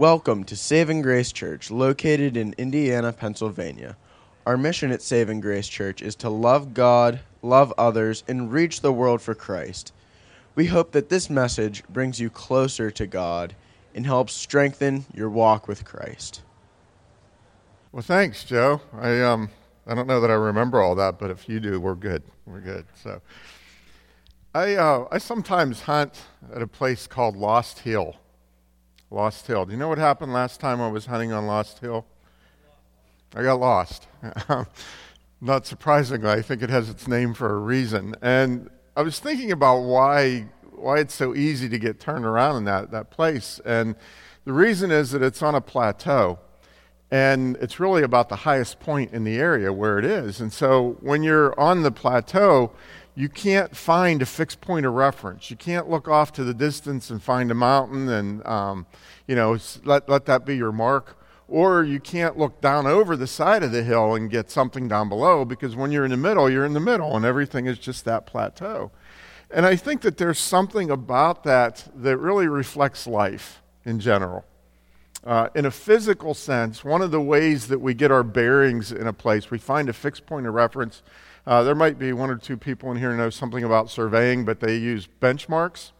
Welcome to Saving Grace Church, located in Indiana, Pennsylvania. Our mission at Saving Grace Church is to love God, love others, and reach the world for Christ. We hope that this message brings you closer to God and helps strengthen your walk with Christ. Well, thanks, Joe. I um, I don't know that I remember all that, but if you do, we're good. We're good. So, I uh, I sometimes hunt at a place called Lost Hill. Lost Hill. Do you know what happened last time I was hunting on Lost Hill? I got lost. Not surprisingly, I think it has its name for a reason. And I was thinking about why why it's so easy to get turned around in that, that place. And the reason is that it's on a plateau. And it's really about the highest point in the area where it is. And so when you're on the plateau, you can't find a fixed point of reference. You can't look off to the distance and find a mountain and, um, you know, let, let that be your mark. Or you can't look down over the side of the hill and get something down below because when you're in the middle, you're in the middle and everything is just that plateau. And I think that there's something about that that really reflects life in general. Uh, in a physical sense, one of the ways that we get our bearings in a place, we find a fixed point of reference. Uh, there might be one or two people in here who know something about surveying, but they use benchmarks,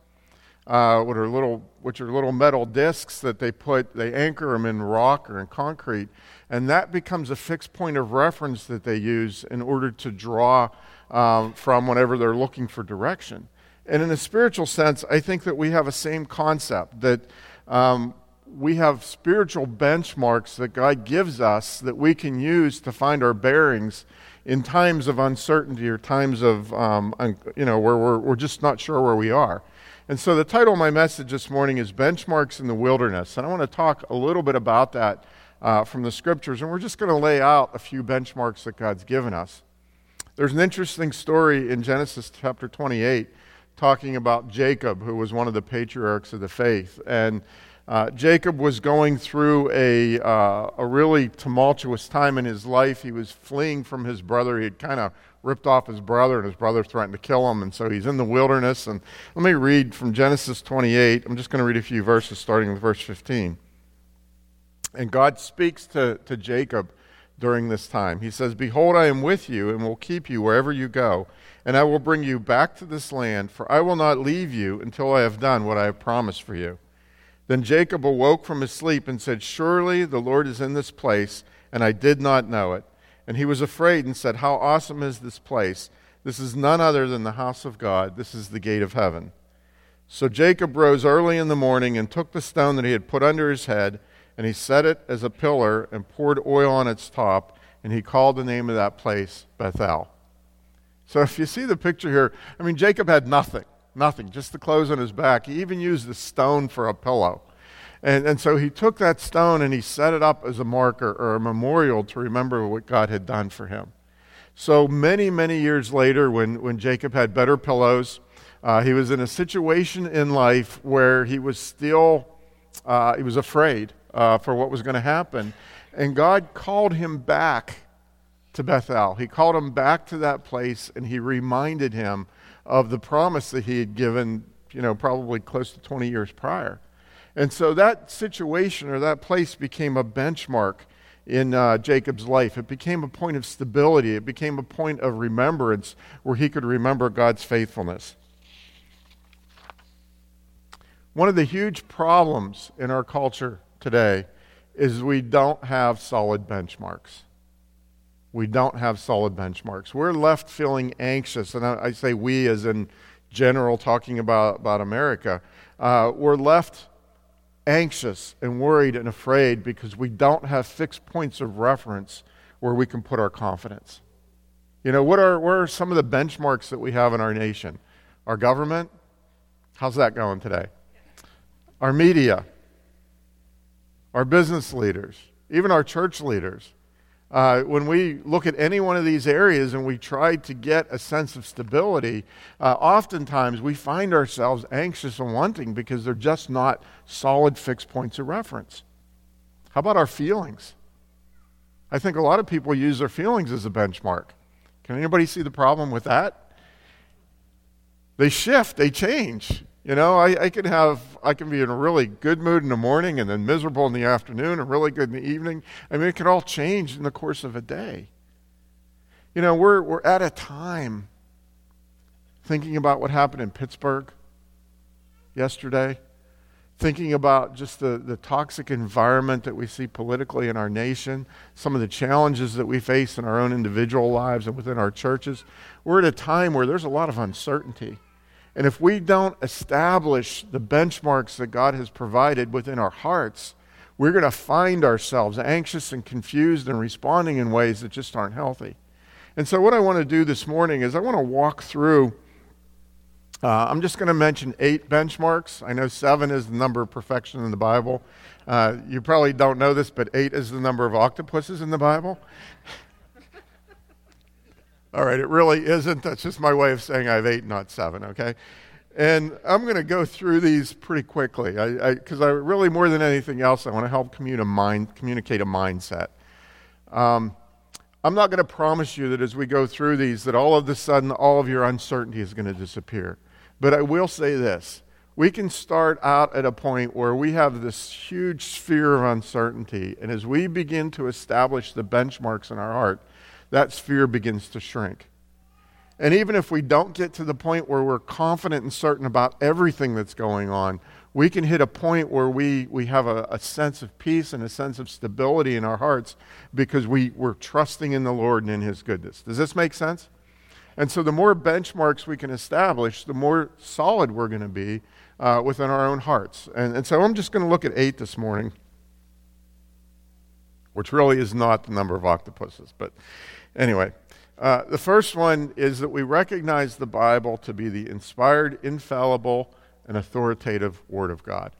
uh, which are little, which are little metal discs that they put, they anchor them in rock or in concrete, and that becomes a fixed point of reference that they use in order to draw um, from whenever they're looking for direction. And in a spiritual sense, I think that we have a same concept that um, we have spiritual benchmarks that God gives us that we can use to find our bearings in times of uncertainty or times of, um, un- you know, where we're, we're just not sure where we are. And so the title of my message this morning is Benchmarks in the Wilderness. And I want to talk a little bit about that uh, from the scriptures. And we're just going to lay out a few benchmarks that God's given us. There's an interesting story in Genesis chapter 28 talking about Jacob, who was one of the patriarchs of the faith. And uh, Jacob was going through a, uh, a really tumultuous time in his life. He was fleeing from his brother. He had kind of ripped off his brother, and his brother threatened to kill him. And so he's in the wilderness. And let me read from Genesis 28. I'm just going to read a few verses, starting with verse 15. And God speaks to, to Jacob during this time. He says, Behold, I am with you, and will keep you wherever you go. And I will bring you back to this land, for I will not leave you until I have done what I have promised for you. Then Jacob awoke from his sleep and said, Surely the Lord is in this place, and I did not know it. And he was afraid and said, How awesome is this place! This is none other than the house of God. This is the gate of heaven. So Jacob rose early in the morning and took the stone that he had put under his head, and he set it as a pillar and poured oil on its top, and he called the name of that place Bethel. So if you see the picture here, I mean, Jacob had nothing. Nothing, just the clothes on his back. He even used a stone for a pillow. And, and so he took that stone and he set it up as a marker or a memorial to remember what God had done for him. So many, many years later, when, when Jacob had better pillows, uh, he was in a situation in life where he was still, uh, he was afraid uh, for what was going to happen. And God called him back to Bethel. He called him back to that place and he reminded him of the promise that he had given, you know, probably close to 20 years prior. And so that situation or that place became a benchmark in uh, Jacob's life. It became a point of stability, it became a point of remembrance where he could remember God's faithfulness. One of the huge problems in our culture today is we don't have solid benchmarks we don't have solid benchmarks. We're left feeling anxious, and I, I say we as in general, talking about, about America. Uh, we're left anxious and worried and afraid because we don't have fixed points of reference where we can put our confidence. You know, what are, what are some of the benchmarks that we have in our nation? Our government? How's that going today? Our media? Our business leaders? Even our church leaders? Uh, when we look at any one of these areas and we try to get a sense of stability, uh, oftentimes we find ourselves anxious and wanting because they're just not solid fixed points of reference. How about our feelings? I think a lot of people use their feelings as a benchmark. Can anybody see the problem with that? They shift, they change. You know, I, I can have, I can be in a really good mood in the morning and then miserable in the afternoon and really good in the evening. I mean, it can all change in the course of a day. You know, we're, we're at a time thinking about what happened in Pittsburgh yesterday, thinking about just the, the toxic environment that we see politically in our nation, some of the challenges that we face in our own individual lives and within our churches. We're at a time where there's a lot of uncertainty. And if we don't establish the benchmarks that God has provided within our hearts, we're going to find ourselves anxious and confused and responding in ways that just aren't healthy. And so, what I want to do this morning is I want to walk through. Uh, I'm just going to mention eight benchmarks. I know seven is the number of perfection in the Bible. Uh, you probably don't know this, but eight is the number of octopuses in the Bible. All right, it really isn't. That's just my way of saying I have eight, not seven, okay? And I'm going to go through these pretty quickly because I, I, I, really, more than anything else, I want to help communi- mind, communicate a mindset. Um, I'm not going to promise you that as we go through these, that all of a sudden all of your uncertainty is going to disappear. But I will say this we can start out at a point where we have this huge sphere of uncertainty. And as we begin to establish the benchmarks in our heart, that sphere begins to shrink. And even if we don't get to the point where we're confident and certain about everything that's going on, we can hit a point where we, we have a, a sense of peace and a sense of stability in our hearts because we, we're trusting in the Lord and in His goodness. Does this make sense? And so, the more benchmarks we can establish, the more solid we're going to be uh, within our own hearts. And, and so, I'm just going to look at eight this morning, which really is not the number of octopuses. But Anyway, uh, the first one is that we recognize the Bible to be the inspired, infallible, and authoritative Word of God.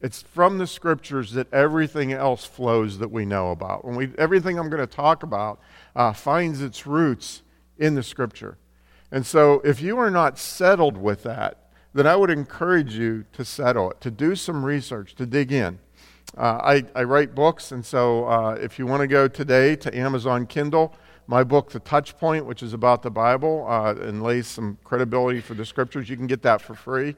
It's from the scriptures that everything else flows that we know about. When we, everything I'm going to talk about uh, finds its roots in the scripture. And so, if you are not settled with that, then I would encourage you to settle it, to do some research, to dig in. Uh, I, I, write books, and so uh, if you want to go today to Amazon Kindle, my book, The Touch Point, which is about the Bible uh, and lays some credibility for the scriptures, you can get that for free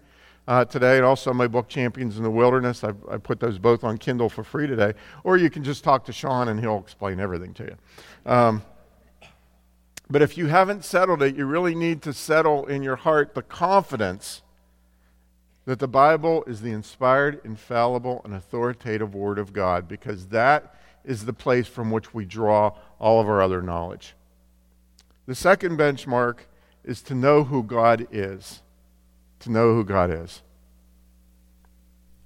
uh, today. And also my book, Champions in the Wilderness, I've, I put those both on Kindle for free today. Or you can just talk to Sean, and he'll explain everything to you. Um, but if you haven't settled it, you really need to settle in your heart the confidence that the Bible is the inspired, infallible, and authoritative Word of God because that is the place from which we draw all of our other knowledge. The second benchmark is to know who God is. To know who God is.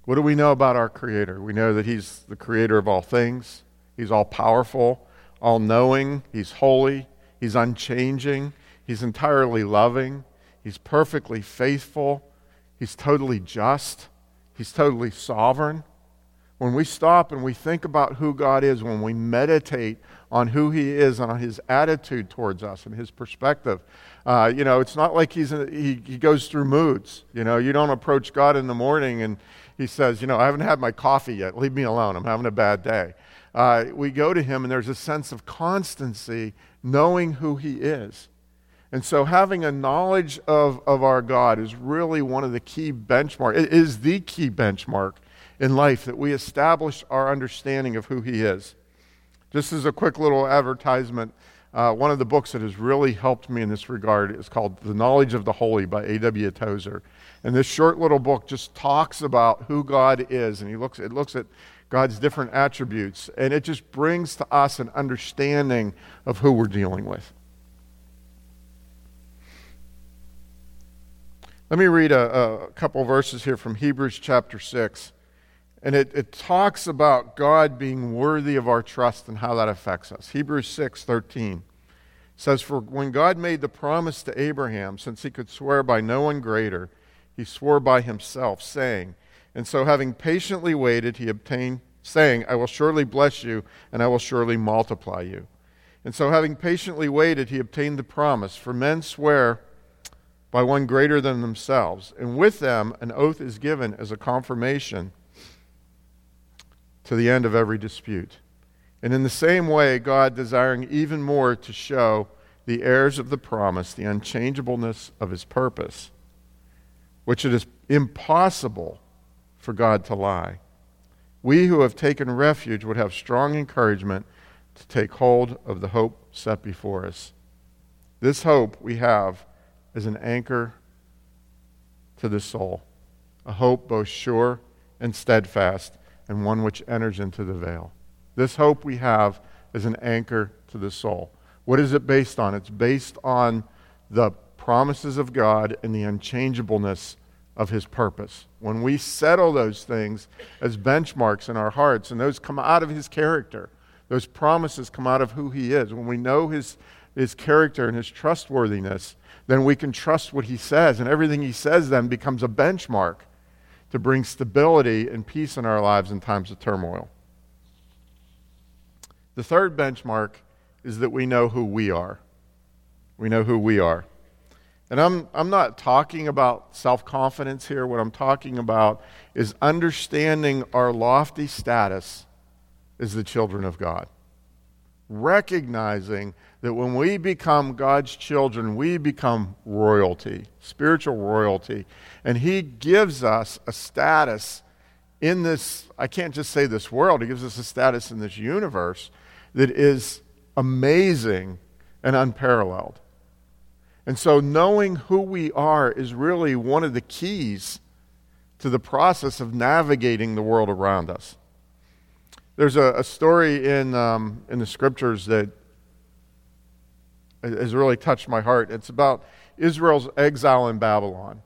What do we know about our Creator? We know that He's the Creator of all things, He's all powerful, all knowing, He's holy, He's unchanging, He's entirely loving, He's perfectly faithful. He's totally just, He's totally sovereign. When we stop and we think about who God is, when we meditate on who He is and on His attitude towards us and His perspective, uh, you know, it's not like he's a, he, he goes through moods. You know, you don't approach God in the morning and He says, you know, I haven't had my coffee yet. Leave me alone. I'm having a bad day. Uh, we go to Him and there's a sense of constancy knowing who He is. And so having a knowledge of, of our God is really one of the key benchmark. It is the key benchmark in life that we establish our understanding of who He is. Just as a quick little advertisement, uh, one of the books that has really helped me in this regard is called The Knowledge of the Holy by A.W. Tozer. And this short little book just talks about who God is, and he looks, it looks at God's different attributes, and it just brings to us an understanding of who we're dealing with. Let me read a, a couple verses here from Hebrews chapter 6. And it, it talks about God being worthy of our trust and how that affects us. Hebrews 6 13 says, For when God made the promise to Abraham, since he could swear by no one greater, he swore by himself, saying, And so having patiently waited, he obtained, saying, I will surely bless you, and I will surely multiply you. And so having patiently waited, he obtained the promise. For men swear by one greater than themselves. And with them, an oath is given as a confirmation to the end of every dispute. And in the same way, God, desiring even more to show the heirs of the promise the unchangeableness of his purpose, which it is impossible for God to lie. We who have taken refuge would have strong encouragement to take hold of the hope set before us. This hope we have is an anchor to the soul, a hope both sure and steadfast, and one which enters into the veil. This hope we have is an anchor to the soul. What is it based on? It's based on the promises of God and the unchangeableness of His purpose. When we settle those things as benchmarks in our hearts, and those come out of His character, those promises come out of who He is, when we know His, his character and His trustworthiness, then we can trust what He says, and everything He says then becomes a benchmark to bring stability and peace in our lives in times of turmoil. The third benchmark is that we know who we are. We know who we are. And I'm, I'm not talking about self confidence here. What I'm talking about is understanding our lofty status as the children of God. Recognizing that when we become God's children, we become royalty, spiritual royalty. And He gives us a status in this, I can't just say this world, He gives us a status in this universe that is amazing and unparalleled. And so, knowing who we are is really one of the keys to the process of navigating the world around us. There's a, a story in, um, in the scriptures that has really touched my heart. It's about Israel's exile in Babylon.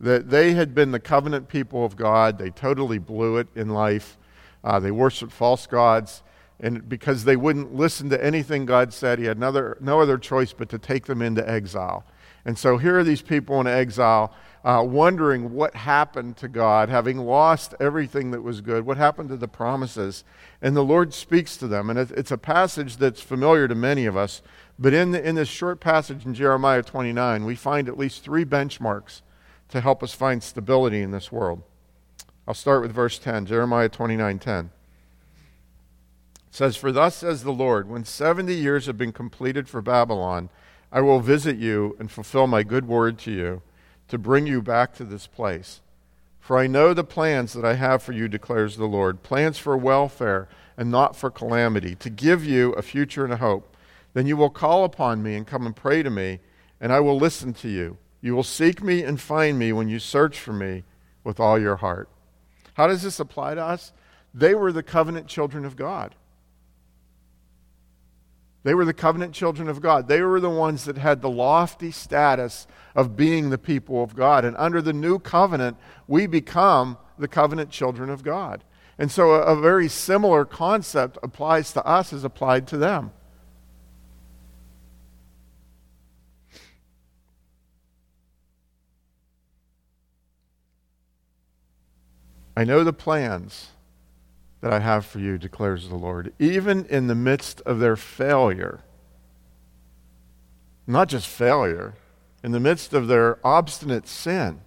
That they had been the covenant people of God, they totally blew it in life. Uh, they worshiped false gods and because they wouldn't listen to anything God said, he had another, no other choice but to take them into exile. And so here are these people in exile, uh, wondering what happened to God, having lost everything that was good. What happened to the promises? And the Lord speaks to them. And it's a passage that's familiar to many of us. But in, the, in this short passage in Jeremiah 29, we find at least three benchmarks to help us find stability in this world. I'll start with verse 10, Jeremiah 29 10 says, For thus says the Lord, when 70 years have been completed for Babylon, I will visit you and fulfill my good word to you to bring you back to this place. For I know the plans that I have for you, declares the Lord plans for welfare and not for calamity, to give you a future and a hope. Then you will call upon me and come and pray to me, and I will listen to you. You will seek me and find me when you search for me with all your heart. How does this apply to us? They were the covenant children of God. They were the covenant children of God. They were the ones that had the lofty status of being the people of God. And under the new covenant, we become the covenant children of God. And so a, a very similar concept applies to us as applied to them. I know the plans that I have for you, declares the Lord, even in the midst of their failure. Not just failure, in the midst of their obstinate sin,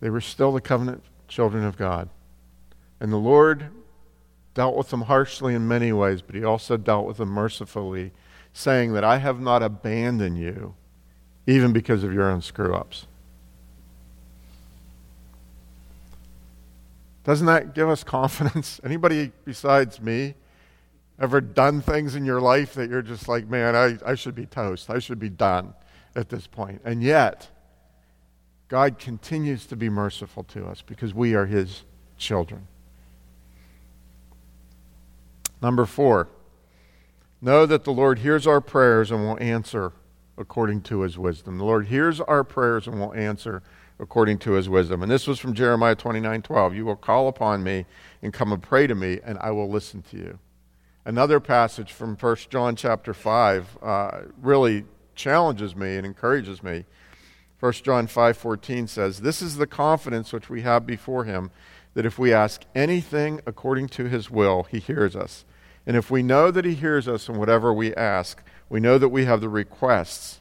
they were still the covenant children of God. And the Lord dealt with them harshly in many ways, but He also dealt with them mercifully, saying that I have not abandoned you, even because of your own screw ups. Doesn't that give us confidence? Anybody besides me ever done things in your life that you're just like, man, I, I should be toast. I should be done at this point. And yet, God continues to be merciful to us because we are His children. Number four, know that the Lord hears our prayers and will answer according to His wisdom. The Lord hears our prayers and will answer according to his wisdom. And this was from Jeremiah 29 12. You will call upon me and come and pray to me, and I will listen to you. Another passage from 1 John chapter 5 uh, really challenges me and encourages me. 1 John 5:14 says, "This is the confidence which we have before him that if we ask anything according to his will, he hears us. And if we know that he hears us in whatever we ask, we know that we have the requests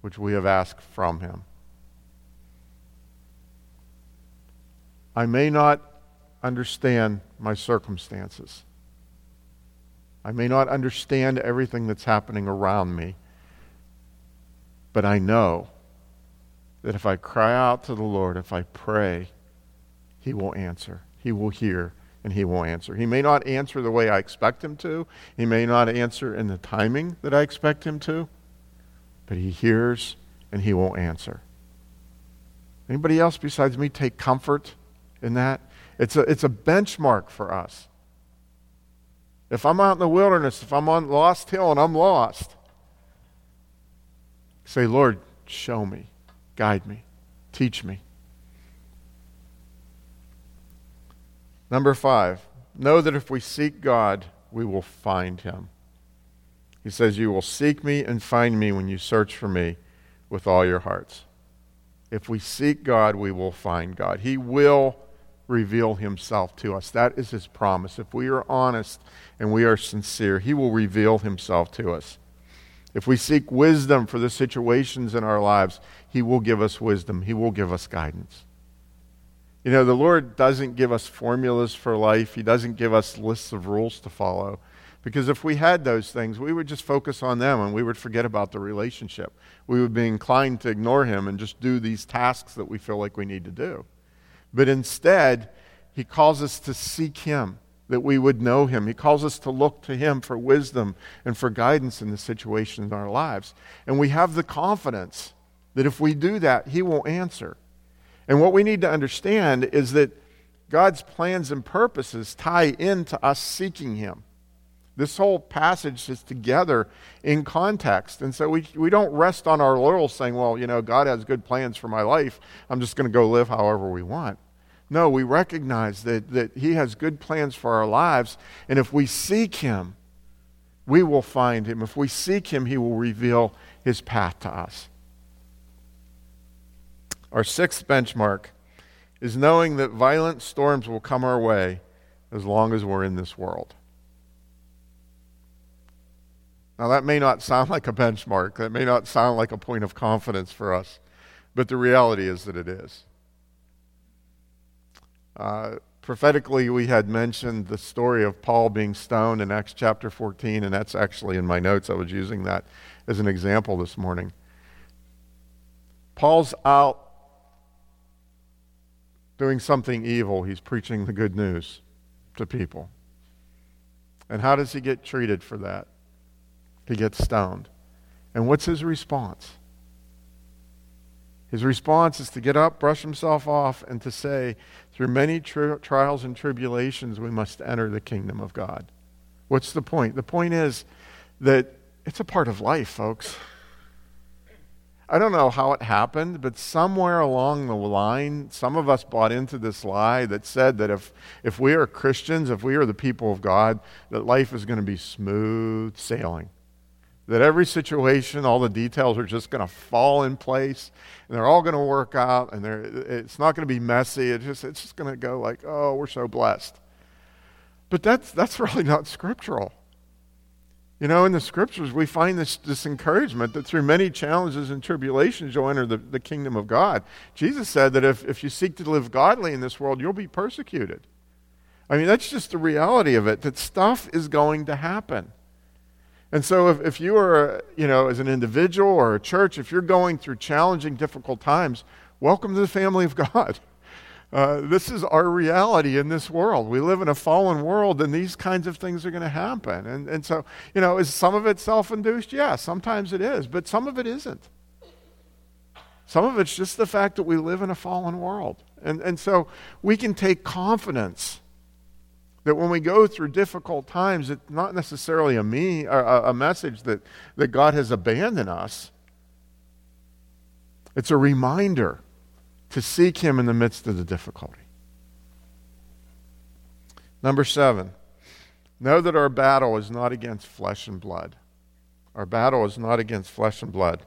which we have asked from him." I may not understand my circumstances. I may not understand everything that's happening around me, but I know that if I cry out to the Lord, if I pray, He will answer. He will hear and He will answer. He may not answer the way I expect Him to, He may not answer in the timing that I expect Him to, but He hears and He will answer. Anybody else besides me take comfort in that? It's a, it's a benchmark for us. If I'm out in the wilderness, if I'm on Lost Hill and I'm lost, say, Lord, show me, guide me, teach me. Number five, know that if we seek God, we will find him. He says, You will seek me and find me when you search for me with all your hearts. If we seek God, we will find God. He will reveal himself to us. That is his promise. If we are honest and we are sincere, he will reveal himself to us. If we seek wisdom for the situations in our lives, he will give us wisdom. He will give us guidance. You know, the Lord doesn't give us formulas for life, He doesn't give us lists of rules to follow. Because if we had those things, we would just focus on them and we would forget about the relationship. We would be inclined to ignore Him and just do these tasks that we feel like we need to do. But instead, He calls us to seek Him, that we would know Him. He calls us to look to Him for wisdom and for guidance in the situations in our lives. And we have the confidence that if we do that, He will answer. And what we need to understand is that God's plans and purposes tie into us seeking Him. This whole passage is together in context. And so we, we don't rest on our laurels saying, well, you know, God has good plans for my life. I'm just going to go live however we want. No, we recognize that, that He has good plans for our lives. And if we seek Him, we will find Him. If we seek Him, He will reveal His path to us. Our sixth benchmark is knowing that violent storms will come our way as long as we're in this world. Now, that may not sound like a benchmark, that may not sound like a point of confidence for us, but the reality is that it is. Uh, prophetically, we had mentioned the story of Paul being stoned in Acts chapter 14, and that's actually in my notes. I was using that as an example this morning. Paul's out doing something evil, he's preaching the good news to people. And how does he get treated for that? He gets stoned. And what's his response? His response is to get up, brush himself off, and to say, through many tri- trials and tribulations, we must enter the kingdom of God. What's the point? The point is that it's a part of life, folks. I don't know how it happened, but somewhere along the line, some of us bought into this lie that said that if, if we are Christians, if we are the people of God, that life is going to be smooth sailing. That every situation, all the details are just going to fall in place, and they're all going to work out, and it's not going to be messy. It's just, it's just going to go like, oh, we're so blessed. But that's, that's really not scriptural. You know, in the scriptures, we find this, this encouragement that through many challenges and tribulations, you'll enter the, the kingdom of God. Jesus said that if, if you seek to live godly in this world, you'll be persecuted. I mean, that's just the reality of it, that stuff is going to happen. And so, if, if you are, you know, as an individual or a church, if you're going through challenging, difficult times, welcome to the family of God. Uh, this is our reality in this world. We live in a fallen world, and these kinds of things are going to happen. And, and so, you know, is some of it self induced? Yeah, sometimes it is, but some of it isn't. Some of it's just the fact that we live in a fallen world. And, and so we can take confidence that when we go through difficult times, it's not necessarily a, me, a, a message that, that God has abandoned us, it's a reminder to seek Him in the midst of the difficulty. Number seven, know that our battle is not against flesh and blood. Our battle is not against flesh and blood.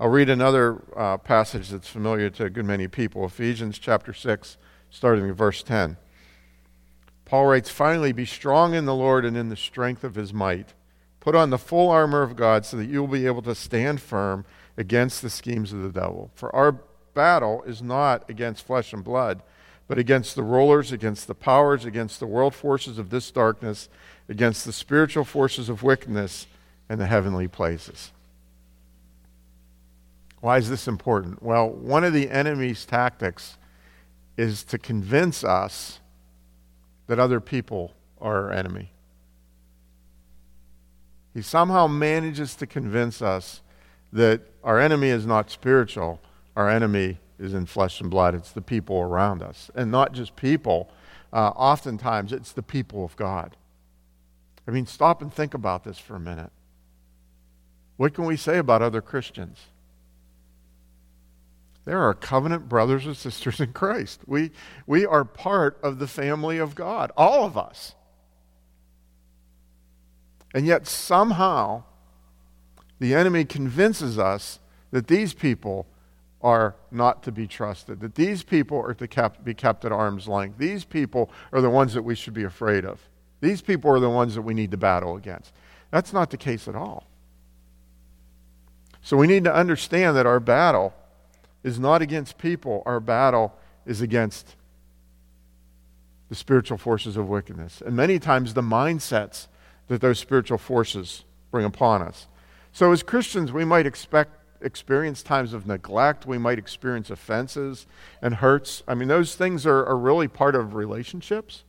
I'll read another uh, passage that's familiar to a good many people Ephesians chapter 6, starting in verse 10. Paul writes, Finally, be strong in the Lord and in the strength of his might. Put on the full armor of God so that you will be able to stand firm against the schemes of the devil. For our battle is not against flesh and blood, but against the rulers, against the powers, against the world forces of this darkness, against the spiritual forces of wickedness in the heavenly places. Why is this important? Well, one of the enemy's tactics is to convince us that other people are our enemy. He somehow manages to convince us that our enemy is not spiritual, our enemy is in flesh and blood. It's the people around us. And not just people, uh, oftentimes it's the people of God. I mean, stop and think about this for a minute. What can we say about other Christians? They're our covenant brothers and sisters in Christ. We, we are part of the family of God, all of us. And yet, somehow, the enemy convinces us that these people are not to be trusted, that these people are to be kept at arm's length. These people are the ones that we should be afraid of. These people are the ones that we need to battle against. That's not the case at all. So we need to understand that our battle is not against people, our battle is against the spiritual forces of wickedness. And many times the mindsets that those spiritual forces bring upon us. So as Christians, we might expect experience times of neglect. We might experience offenses and hurts. I mean, those things are, are really part of relationships.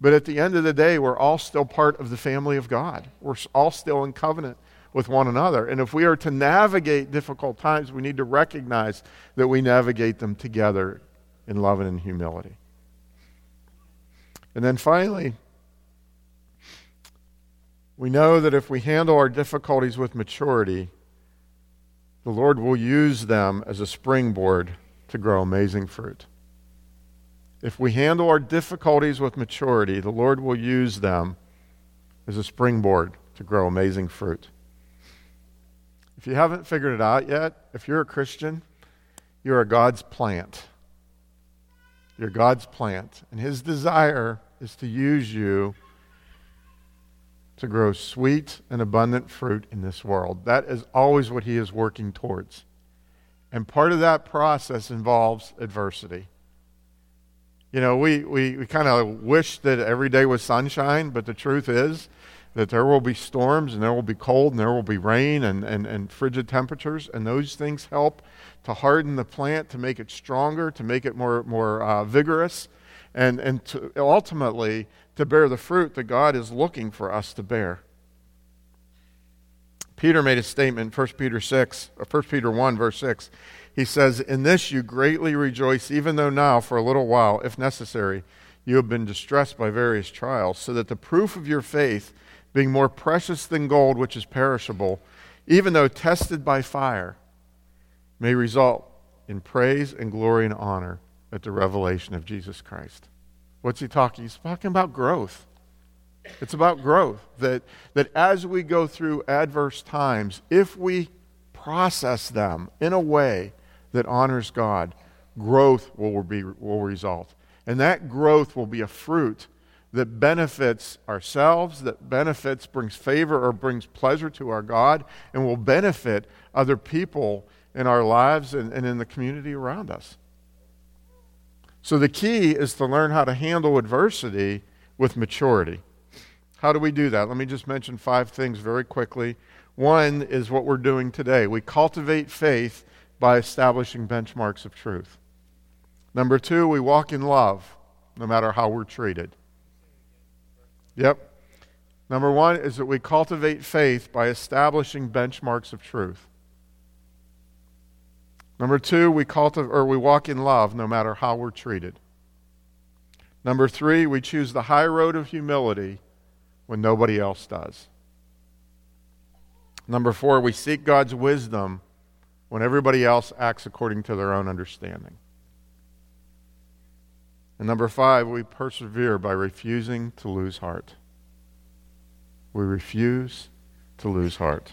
But at the end of the day, we're all still part of the family of God. We're all still in covenant with one another. And if we are to navigate difficult times, we need to recognize that we navigate them together in love and in humility. And then finally, we know that if we handle our difficulties with maturity, the Lord will use them as a springboard to grow amazing fruit. If we handle our difficulties with maturity, the Lord will use them as a springboard to grow amazing fruit. If you haven't figured it out yet, if you're a Christian, you are a God's plant. You're God's plant. And His desire is to use you to grow sweet and abundant fruit in this world. That is always what He is working towards. And part of that process involves adversity. You know, we, we, we kind of wish that every day was sunshine, but the truth is that there will be storms and there will be cold and there will be rain and, and, and frigid temperatures, and those things help to harden the plant, to make it stronger, to make it more, more uh, vigorous, and, and to ultimately to bear the fruit that God is looking for us to bear. Peter made a statement, 1 Peter 6, or 1 Peter 1, verse 6. He says, In this you greatly rejoice, even though now, for a little while, if necessary, you have been distressed by various trials, so that the proof of your faith, being more precious than gold, which is perishable, even though tested by fire, may result in praise and glory and honor at the revelation of Jesus Christ. What's he talking? He's talking about growth. It's about growth. That, that as we go through adverse times, if we process them in a way that honors God, growth will, be, will result. And that growth will be a fruit that benefits ourselves, that benefits, brings favor or brings pleasure to our God, and will benefit other people in our lives and, and in the community around us. So the key is to learn how to handle adversity with maturity. How do we do that? Let me just mention five things very quickly. One is what we're doing today. We cultivate faith by establishing benchmarks of truth. Number two, we walk in love no matter how we're treated. Yep. Number one is that we cultivate faith by establishing benchmarks of truth. Number two, we cultivate or we walk in love no matter how we're treated. Number three, we choose the high road of humility when nobody else does. Number four, we seek God's wisdom when everybody else acts according to their own understanding. And number five, we persevere by refusing to lose heart. We refuse to lose heart.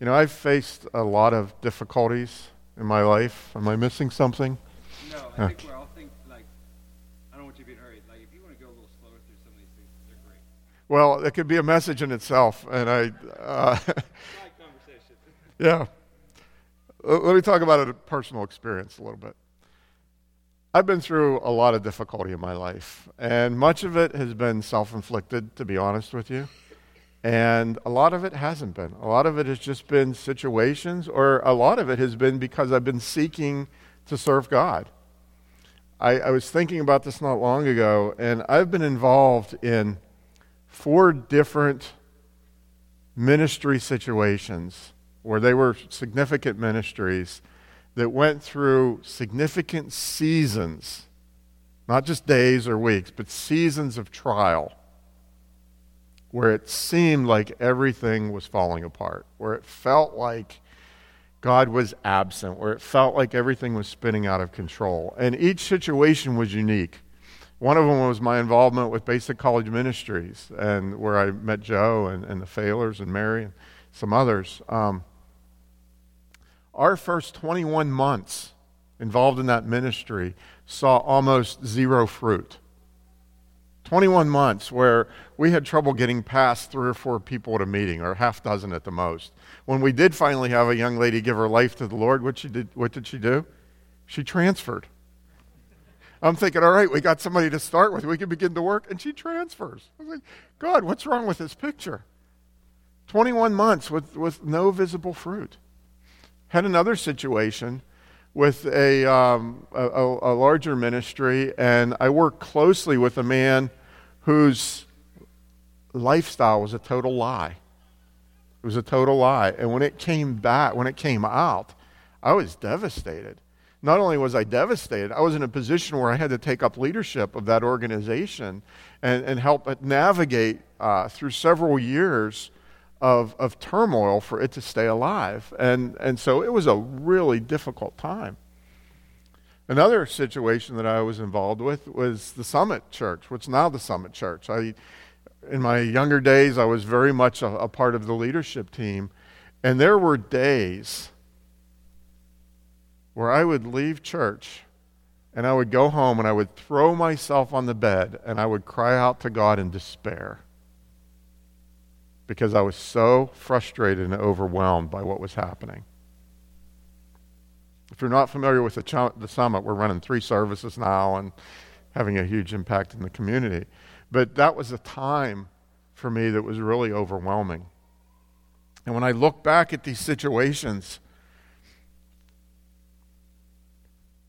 You know, I've faced a lot of difficulties in my life. Am I missing something? No, I think we're all think like I don't want you to be hurried. Like if you want to go a little slower through some of these things, they're great. Well, it could be a message in itself, and I. Uh, conversation. yeah. Uh, let me talk about a personal experience a little bit. I've been through a lot of difficulty in my life, and much of it has been self inflicted, to be honest with you. And a lot of it hasn't been. A lot of it has just been situations, or a lot of it has been because I've been seeking to serve God. I, I was thinking about this not long ago, and I've been involved in four different ministry situations where they were significant ministries that went through significant seasons, not just days or weeks, but seasons of trial, where it seemed like everything was falling apart, where it felt like God was absent, where it felt like everything was spinning out of control. And each situation was unique. One of them was my involvement with Basic College Ministries, and where I met Joe and, and the Failers and Mary and some others. Um, our first 21 months involved in that ministry saw almost zero fruit. 21 months where we had trouble getting past three or four people at a meeting, or half dozen at the most. When we did finally have a young lady give her life to the Lord, what, she did, what did she do? She transferred. I'm thinking, all right, we got somebody to start with. We can begin to work. And she transfers. I was like, God, what's wrong with this picture? 21 months with, with no visible fruit. Had another situation with a, um, a, a, larger ministry, and I worked closely with a man whose lifestyle was a total lie. It was a total lie. And when it came back, when it came out, I was devastated. Not only was I devastated, I was in a position where I had to take up leadership of that organization and, and help navigate uh, through several years of, of turmoil for it to stay alive. And, and so it was a really difficult time. Another situation that I was involved with was the Summit Church, what's now the Summit Church. I, in my younger days, I was very much a, a part of the leadership team. And there were days where I would leave church and I would go home and I would throw myself on the bed and I would cry out to God in despair because I was so frustrated and overwhelmed by what was happening. If you're not familiar with the, ch- the summit, we're running three services now and having a huge impact in the community. But that was a time for me that was really overwhelming. And when I look back at these situations,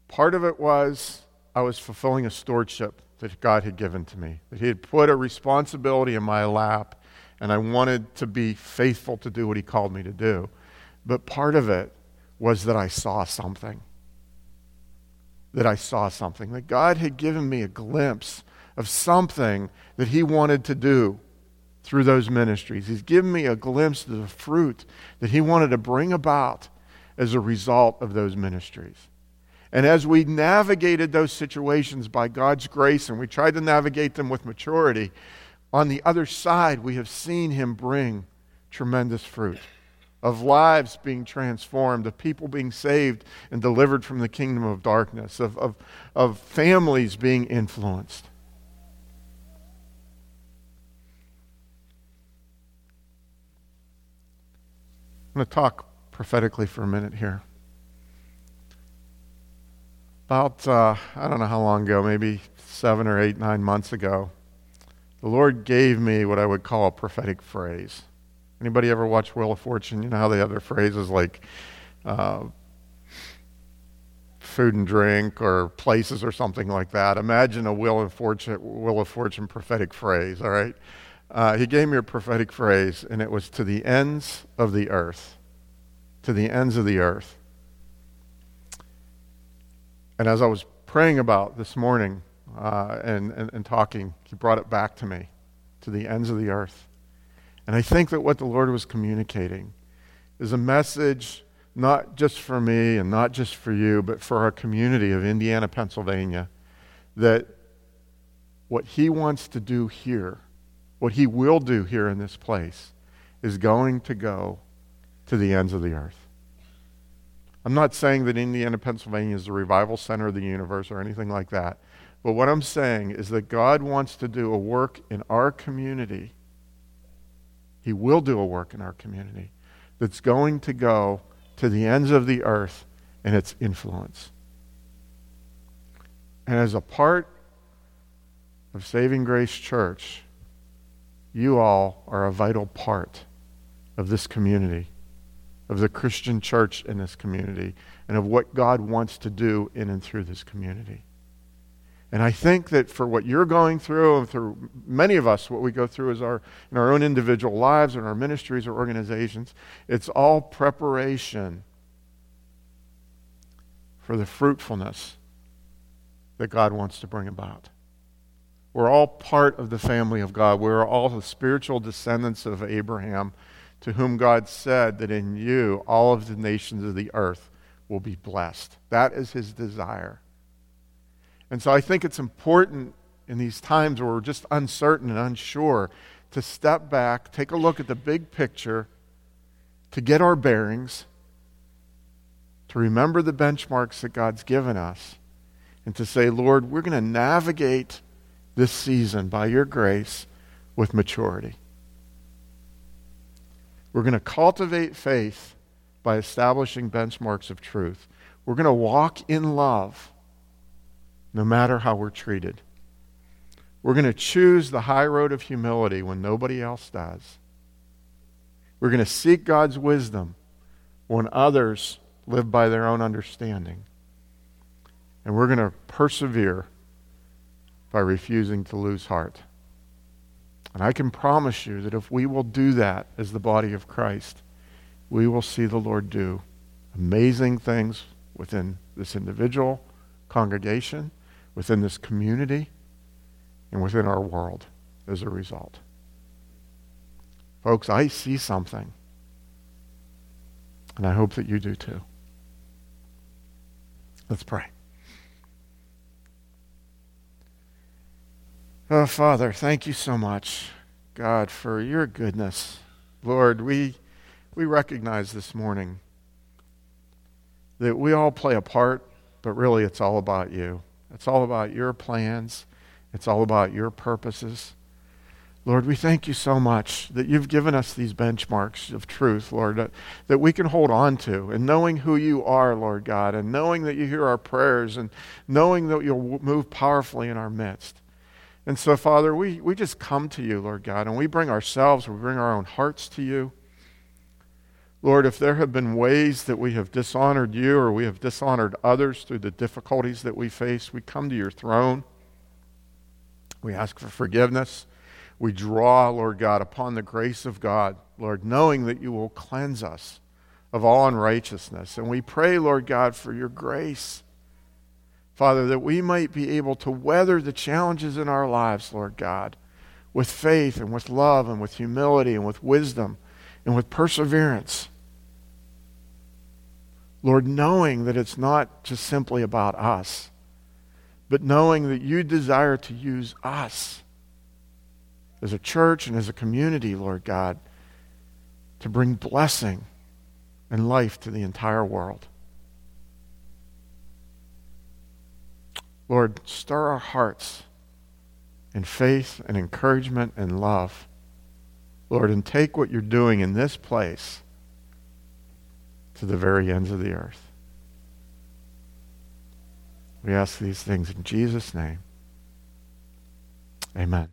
part of it was I was fulfilling a stewardship that God had given to me, that He had put a responsibility in my lap and I wanted to be faithful to do what He called me to do. But part of it was that I saw something. That I saw something. That God had given me a glimpse of something that He wanted to do through those ministries. He's given me a glimpse of the fruit that He wanted to bring about as a result of those ministries. And as we navigated those situations by God's grace, and we tried to navigate them with maturity, on the other side, we have seen him bring tremendous fruit of lives being transformed, of people being saved and delivered from the kingdom of darkness, of, of, of families being influenced. I'm going to talk prophetically for a minute here. About, uh, I don't know how long ago, maybe seven or eight, nine months ago, the Lord gave me what I would call a prophetic phrase. Anybody ever watch Wheel of Fortune? You know how they have their phrases like uh, food and drink or places or something like that. Imagine a Wheel of Fortune, Wheel of Fortune prophetic phrase, all right? Uh, he gave me a prophetic phrase, and it was to the ends of the earth. To the ends of the earth. And as I was praying about this morning, uh, and, and, and talking, he brought it back to me, to the ends of the earth. And I think that what the Lord was communicating is a message not just for me and not just for you, but for our community of Indiana, Pennsylvania, that what He wants to do here, what He will do here in this place, is going to go to the ends of the earth. I'm not saying that Indiana, Pennsylvania is the revival center of the universe or anything like that. But what I'm saying is that God wants to do a work in our community. He will do a work in our community that's going to go to the ends of the earth in its influence. And as a part of Saving Grace Church, you all are a vital part of this community, of the Christian church in this community, and of what God wants to do in and through this community. And I think that for what you're going through, and through many of us, what we go through is our, in our own individual lives, in our ministries or organizations, it's all preparation for the fruitfulness that God wants to bring about. We're all part of the family of God. We're all the spiritual descendants of Abraham, to whom God said that in you all of the nations of the earth will be blessed. That is his desire. And so I think it's important in these times where we're just uncertain and unsure to step back, take a look at the big picture, to get our bearings, to remember the benchmarks that God's given us, and to say, Lord, we're going to navigate this season by your grace with maturity. We're going to cultivate faith by establishing benchmarks of truth. We're going to walk in love no matter how we're treated. We're going to choose the high road of humility when nobody else does. We're going to seek God's wisdom when others live by their own understanding. And we're going to persevere by refusing to lose heart. And I can promise you that if we will do that as the body of Christ, we will see the Lord do amazing things within this individual congregation within this community and within our world as a result. Folks, I see something. And I hope that you do too. Let's pray. Oh, Father, thank you so much, God, for your goodness. Lord, we, we recognize this morning that we all play a part, but really it's all about you. It's all about your plans. It's all about your purposes. Lord, we thank you so much that you've given us these benchmarks of truth, Lord, that, that we can hold on to. And knowing who you are, Lord God, and knowing that you hear our prayers, and knowing that you'll move powerfully in our midst. And so, Father, we, we just come to you, Lord God, and we bring ourselves, we bring our own hearts to you. Lord, if there have been ways that we have dishonored you or we have dishonored others through the difficulties that we face, we come to your throne. We ask for forgiveness. We draw, Lord God, upon the grace of God, Lord, knowing that you will cleanse us of all unrighteousness. And we pray, Lord God, for your grace. Father, that we might be able to weather the challenges in our lives, Lord God, with faith and with love and with humility and with wisdom and with perseverance. Lord, knowing that it's not just simply about us, but knowing that you desire to use us as a church and as a community, Lord God, to bring blessing and life to the entire world. Lord, stir our hearts in faith and encouragement and love Lord, and take what you're doing in this place to the very ends of the earth. We ask these things in Jesus' name. Amen.